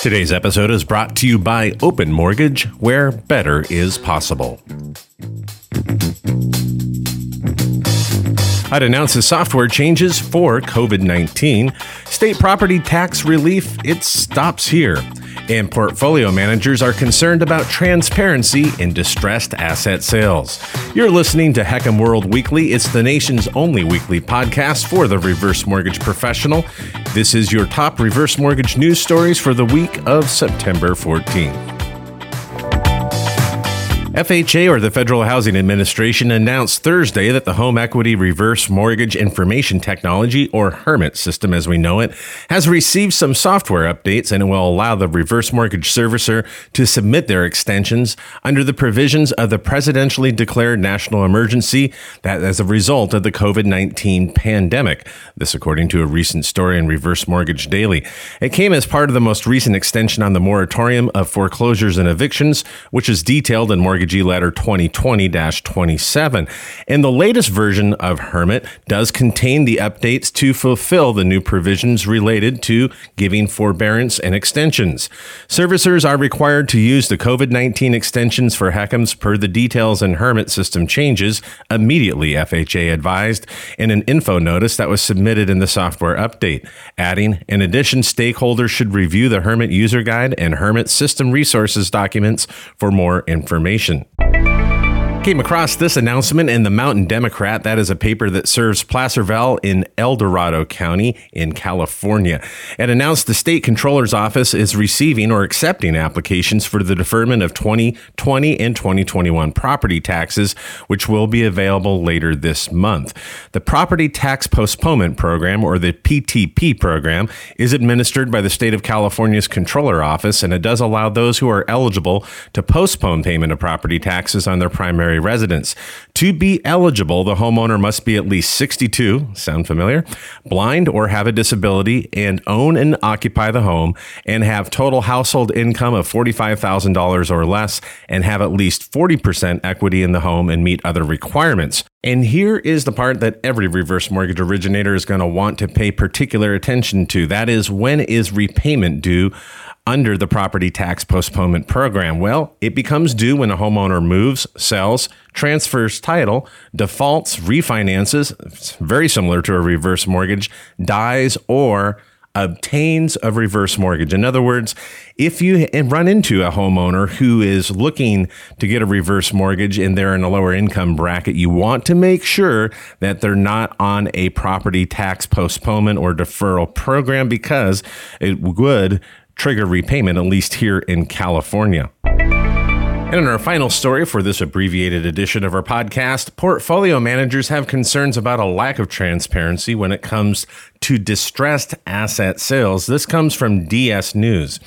Today's episode is brought to you by Open Mortgage, where better is possible. HUD announces software changes for COVID 19. State property tax relief, it stops here. And portfolio managers are concerned about transparency in distressed asset sales. You're listening to HECM World Weekly. It's the nation's only weekly podcast for the reverse mortgage professional. This is your top reverse mortgage news stories for the week of September 14th. FHA, or the Federal Housing Administration, announced Thursday that the Home Equity Reverse Mortgage Information Technology, or HERMIT system as we know it, has received some software updates and will allow the reverse mortgage servicer to submit their extensions under the provisions of the presidentially declared national emergency that as a result of the COVID 19 pandemic. This, according to a recent story in Reverse Mortgage Daily. It came as part of the most recent extension on the moratorium of foreclosures and evictions, which is detailed in Mortgage Mortgagee Letter 2020 27. And the latest version of Hermit does contain the updates to fulfill the new provisions related to giving forbearance and extensions. Servicers are required to use the COVID 19 extensions for HECMs per the details in Hermit system changes immediately, FHA advised in an info notice that was submitted in the software update. Adding, in addition, stakeholders should review the Hermit user guide and Hermit system resources documents for more information. Thank you. Came across this announcement in the Mountain Democrat. That is a paper that serves Placerville in El Dorado County in California. It announced the state controller's office is receiving or accepting applications for the deferment of 2020 and 2021 property taxes, which will be available later this month. The Property Tax Postponement Program, or the PTP program, is administered by the state of California's controller office, and it does allow those who are eligible to postpone payment of property taxes on their primary primary residence. To be eligible, the homeowner must be at least 62, sound familiar, blind or have a disability, and own and occupy the home, and have total household income of $45,000 or less, and have at least 40% equity in the home and meet other requirements. And here is the part that every reverse mortgage originator is going to want to pay particular attention to. That is, when is repayment due under the property tax postponement program? Well, it becomes due when a homeowner moves, sells, transfers title, defaults, refinances, very similar to a reverse mortgage, dies, or obtains a reverse mortgage. In other words, if you run into a homeowner who is looking to get a reverse mortgage and they're in a lower income bracket, you want to make sure that they're not on a property tax postponement or deferral program because it would trigger repayment, at least here in California. And in our final story for this abbreviated edition of our podcast, portfolio managers have concerns about a lack of transparency when it comes to distressed asset sales. This comes from DS News.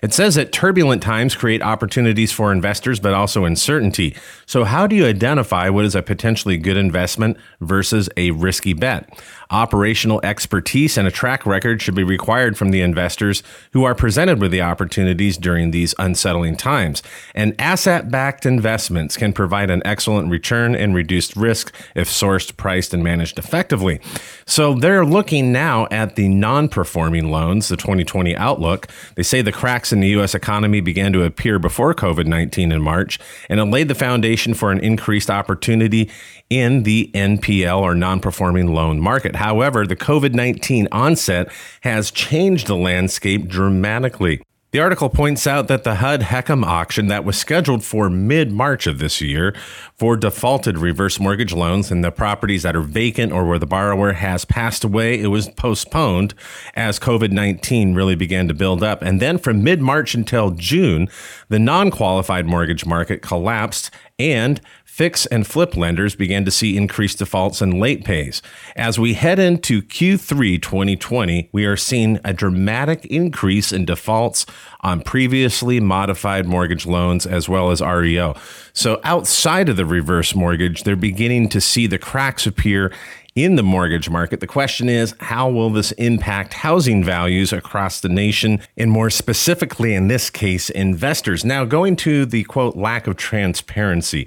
It says that turbulent times create opportunities for investors, but also uncertainty. So, how do you identify what is a potentially good investment versus a risky bet? Operational expertise and a track record should be required from the investors who are presented with the opportunities during these unsettling times. And asset backed investments can provide an excellent return and reduced risk if sourced, priced, and managed effectively. So, they're looking now at the non performing loans, the 2020 outlook. They say the cracks in the U.S. economy began to appear before COVID 19 in March, and it laid the foundation for an increased opportunity in the NPL or non performing loan market. However, the COVID 19 onset has changed the landscape dramatically. The article points out that the HUD HECM auction that was scheduled for mid March of this year for defaulted reverse mortgage loans and the properties that are vacant or where the borrower has passed away, it was postponed as COVID 19 really began to build up. And then from mid March until June, the non qualified mortgage market collapsed and fix and flip lenders began to see increased defaults and late pays. As we head into Q3 2020, we are seeing a dramatic increase in defaults on previously modified mortgage loans as well as REO. So outside of the reverse mortgage, they're beginning to see the cracks appear in the mortgage market. The question is, how will this impact housing values across the nation, and more specifically, in this case, investors? Now, going to the quote, lack of transparency.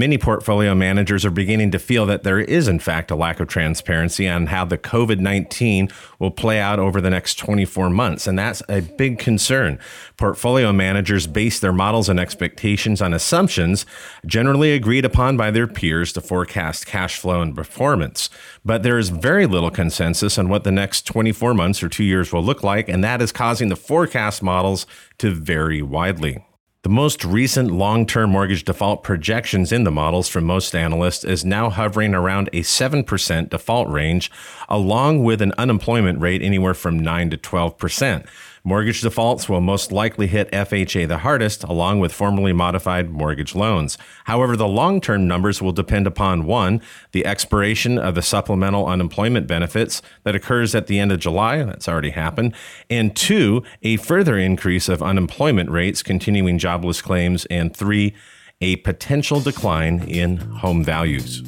Many portfolio managers are beginning to feel that there is, in fact, a lack of transparency on how the COVID 19 will play out over the next 24 months. And that's a big concern. Portfolio managers base their models and expectations on assumptions generally agreed upon by their peers to forecast cash flow and performance. But there is very little consensus on what the next 24 months or two years will look like, and that is causing the forecast models to vary widely. The most recent long term mortgage default projections in the models from most analysts is now hovering around a 7% default range, along with an unemployment rate anywhere from 9 to 12%. Mortgage defaults will most likely hit FHA the hardest, along with formally modified mortgage loans. However, the long term numbers will depend upon one, the expiration of the supplemental unemployment benefits that occurs at the end of July, that's already happened, and two, a further increase of unemployment rates, continuing jobless claims, and three, a potential decline in home values.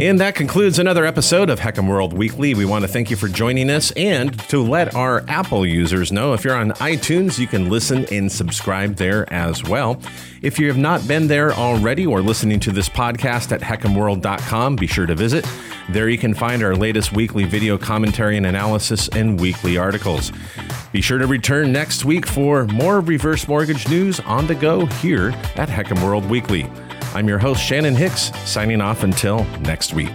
And that concludes another episode of HECM World Weekly. We want to thank you for joining us and to let our Apple users know if you're on iTunes, you can listen and subscribe there as well. If you have not been there already or listening to this podcast at hecmworld.com, be sure to visit. There you can find our latest weekly video commentary and analysis and weekly articles. Be sure to return next week for more reverse mortgage news on the go here at HECM World Weekly. I'm your host, Shannon Hicks, signing off until next week.